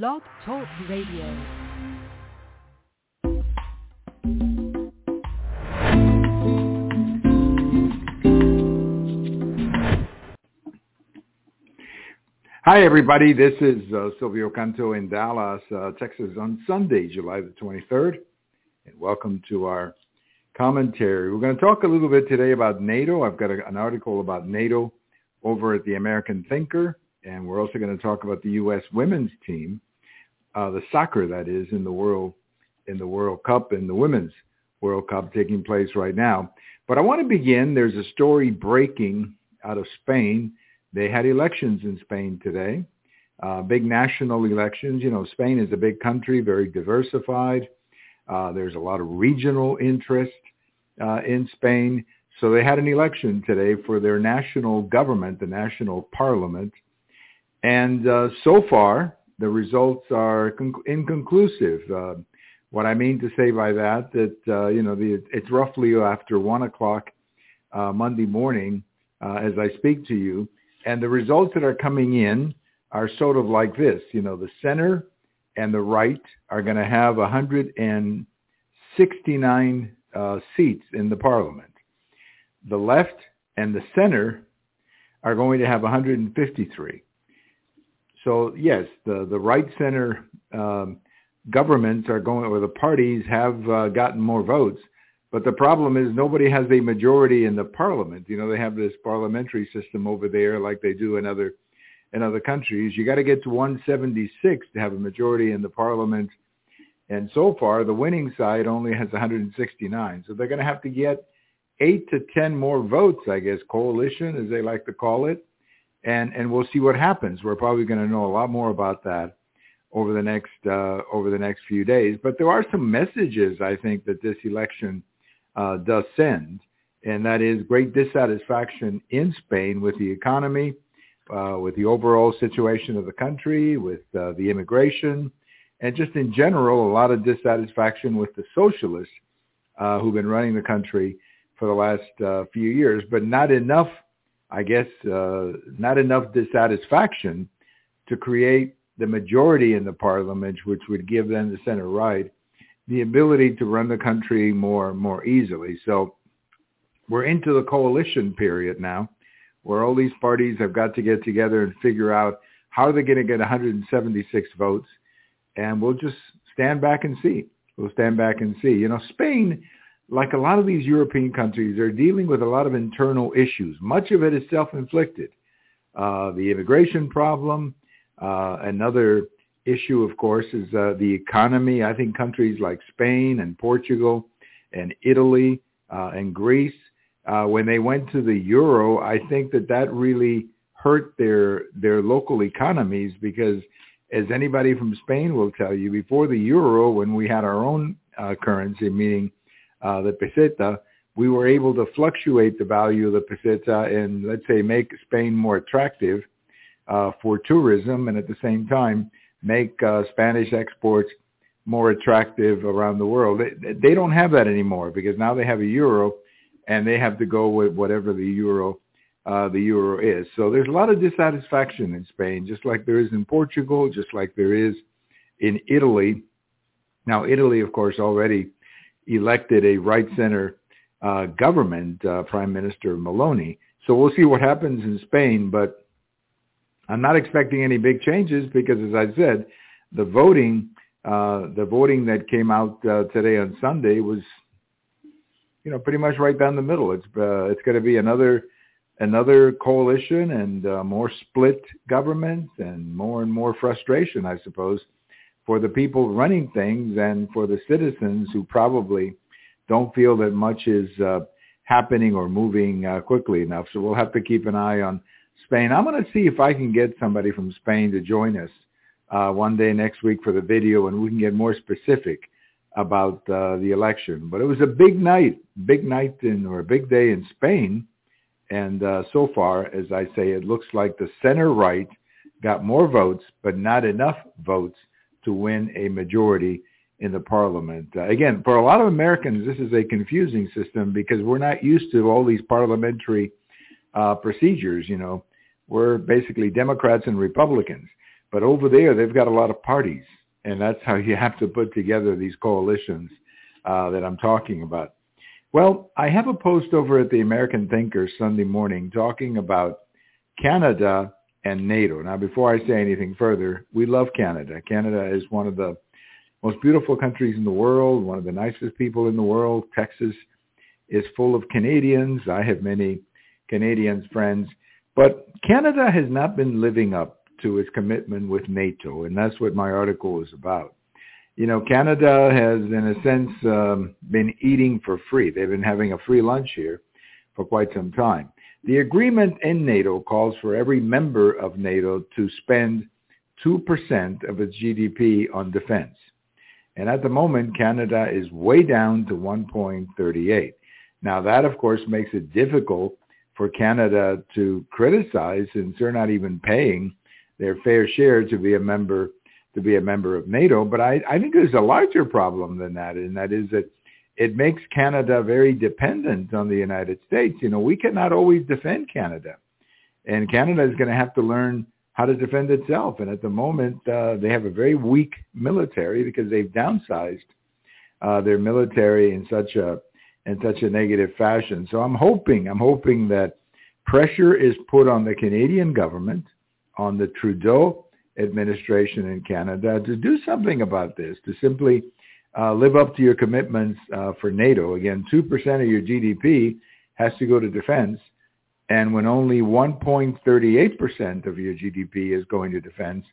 Blog Talk Radio. Hi, everybody. This is uh, Silvio Canto in Dallas, uh, Texas on Sunday, July the 23rd. And welcome to our commentary. We're going to talk a little bit today about NATO. I've got a, an article about NATO over at the American Thinker. And we're also going to talk about the U.S. women's team, uh, the soccer that is in the World in the World Cup in the Women's World Cup taking place right now. But I want to begin. There's a story breaking out of Spain they had elections in Spain today, uh, big national elections. You know, Spain is a big country, very diversified. Uh, there's a lot of regional interest uh, in Spain. So they had an election today for their national government, the national parliament. And uh, so far, the results are con- inconclusive. Uh, what I mean to say by that, that, uh, you know, the, it's roughly after 1 o'clock uh, Monday morning uh, as I speak to you. And the results that are coming in are sort of like this. You know, the center and the right are going to have 169 uh, seats in the parliament. The left and the center are going to have 153. So yes, the, the right center um, governments are going, or the parties have uh, gotten more votes, but the problem is nobody has a majority in the parliament. You know, they have this parliamentary system over there like they do in other in other countries. You got to get to 176 to have a majority in the parliament. And so far, the winning side only has 169. So they're going to have to get eight to 10 more votes, I guess, coalition, as they like to call it. And, and we'll see what happens. We're probably going to know a lot more about that over the next, uh, over the next few days. But there are some messages, I think, that this election uh, does send, and that is great dissatisfaction in Spain with the economy, uh, with the overall situation of the country, with uh, the immigration, and just in general, a lot of dissatisfaction with the socialists uh, who've been running the country for the last uh, few years, but not enough, I guess, uh, not enough dissatisfaction to create the majority in the parliament, which would give them the center right the ability to run the country more more easily. So we're into the coalition period now, where all these parties have got to get together and figure out how they're going to get 176 votes, and we'll just stand back and see. We'll stand back and see. You know, Spain, like a lot of these European countries, they're dealing with a lot of internal issues. Much of it is self-inflicted. Uh, the immigration problem, uh, another issue, of course, is uh, the economy. I think countries like Spain and Portugal and Italy uh, and Greece, uh, when they went to the euro, I think that that really hurt their their local economies because, as anybody from Spain will tell you, before the euro, when we had our own uh, currency, meaning the peseta, we were able to fluctuate the value of the peseta and let's say make Spain more attractive uh, for tourism, and at the same time make uh, Spanish exports more attractive around the world. They, they don't have that anymore because now they have a euro, and they have to go with whatever the euro uh, the euro is. So there's a lot of dissatisfaction in Spain, just like there is in Portugal, just like there is in Italy. Now, Italy, of course, already elected a right-center uh, government, uh, Prime Minister Meloni. So we'll see what happens in Spain, but I'm not expecting any big changes because, as I said, the voting, uh, the voting that came out uh, today on Sunday was, you know, pretty much right down the middle. It's uh, it's going to be another another coalition and uh, more split government and more and more frustration, I suppose, for the people running things and for the citizens who probably don't feel that much is uh, happening or moving uh, quickly enough. So we'll have to keep an eye on Spain. I'm going to see if I can get somebody from Spain to join us uh, one day next week for the video, and we can get more specific about uh, the election. But it was a big night, big night in or a big day in Spain, and uh, so far, as I say, it looks like the center right got more votes, but not enough votes to win a majority in the parliament. Uh, again, for a lot of Americans, this is a confusing system because we're not used to all these parliamentary uh, procedures. You know, we're basically Democrats and Republicans. But over there, they've got a lot of parties, and that's how you have to put together these coalitions uh, that I'm talking about. Well, I have a post over at the American Thinker Sunday morning talking about Canada and NATO. Now, before I say anything further, we love Canada. Canada is one of the most beautiful countries in the world, one of the nicest people in the world. Texas is full of Canadians. I have many Canadians friends. But Canada has not been living up to its commitment with NATO, and that's what my article is about you know, Canada has, in a sense, um, been eating for free. They've been having a free lunch here for quite some time. The agreement in NATO calls for every member of NATO to spend 2% of its GDP on defense. And at the moment, Canada is way down to 1.38. Now that, of course, makes it difficult for Canada to criticize since they're not even paying their fair share to be a member to be a member of NATO. But I, I think there's a larger problem than that, and that is that it makes Canada very dependent on the United States. You know, we cannot always defend Canada, and Canada is going to have to learn how to defend itself. And at the moment, uh, they have a very weak military because they've downsized uh, their military in such a in such a negative fashion. So I'm hoping, I'm hoping that pressure is put on the Canadian government, on the Trudeau administration in Canada to do something about this, to simply uh, live up to your commitments uh, for NATO. Again, 2% of your GDP has to go to defense. And when only 1.38% of your GDP is going to defense,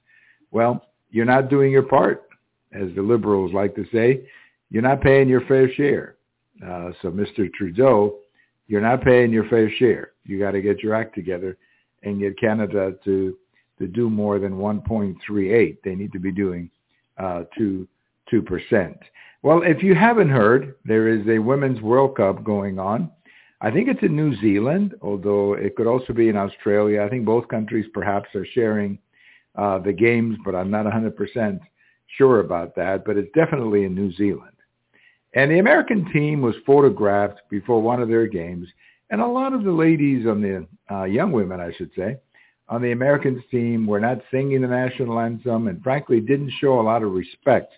well, you're not doing your part, as the liberals like to say. You're not paying your fair share. Uh, so, Mr. Trudeau, you're not paying your fair share. You got to get your act together and get Canada to to do more than 1.38. They need to be doing uh, 2 2%. Well, if you haven't heard, there is a Women's World Cup going on. I think it's in New Zealand, although it could also be in Australia. I think both countries perhaps are sharing uh, the games, but I'm not 100% sure about that. But it's definitely in New Zealand. And the American team was photographed before one of their games. And a lot of the ladies on the, uh, young women, I should say, on the Americans team were not singing the national anthem and frankly didn't show a lot of respect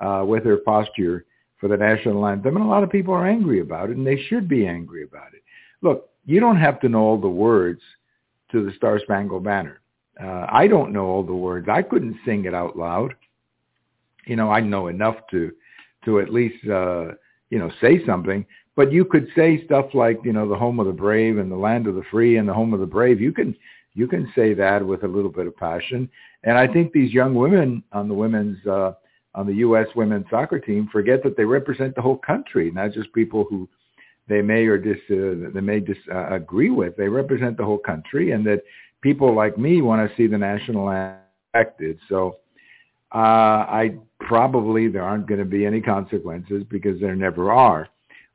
uh, with their posture for the national anthem. And a lot of people are angry about it, and they should be angry about it. Look, you don't have to know all the words to the Star Spangled Banner. Uh, I don't know all the words. I couldn't sing it out loud. You know, I know enough to to at least uh, you know say something. But you could say stuff like you know the home of the brave and the land of the free and the home of the brave. You can you can say that with a little bit of passion. And I think these young women on the women's uh, on the U.S. women's soccer team forget that they represent the whole country, not just people who they may or dis uh, they may disagree uh, with. They represent the whole country, and that people like me want to see the national elected. So uh, I probably there aren't going to be any consequences because there never are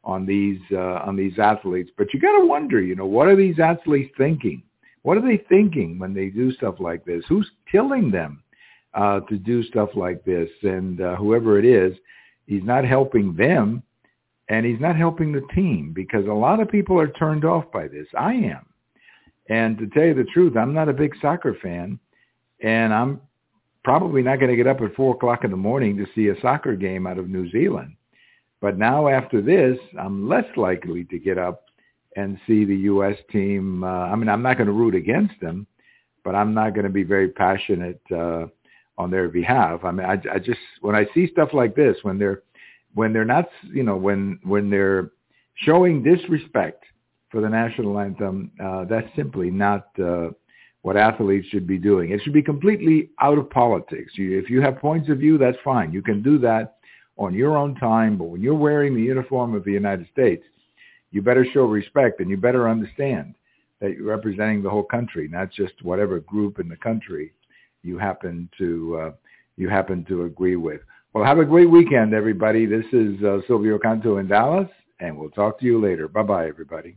on these uh, on these athletes. But you got to wonder, you know, what are these athletes thinking? What are they thinking when they do stuff like this? Who's killing them uh, to do stuff like this? And uh, whoever it is, he's not helping them, and he's not helping the team because a lot of people are turned off by this. I am. And to tell you the truth, I'm not a big soccer fan, and I'm probably not going to get up at 4 o'clock in the morning to see a soccer game out of New Zealand. But now after this, I'm less likely to get up and see the U.S. team. Uh, I mean, I'm not going to root against them, but I'm not going to be very passionate uh, on their behalf. I mean, I, I just when I see stuff like this, when they're when they're not, you know, when when they're showing disrespect for the national anthem, uh, that's simply not uh, what athletes should be doing. It should be completely out of politics. You, if you have points of view, that's fine. You can do that on your own time. But when you're wearing the uniform of the United States, you better show respect and you better understand that you're representing the whole country, not just whatever group in the country you happen to uh, you happen to agree with. Well, have a great weekend, everybody. This is uh, Silvio Canto in Dallas, and we'll talk to you later. Bye-bye, everybody.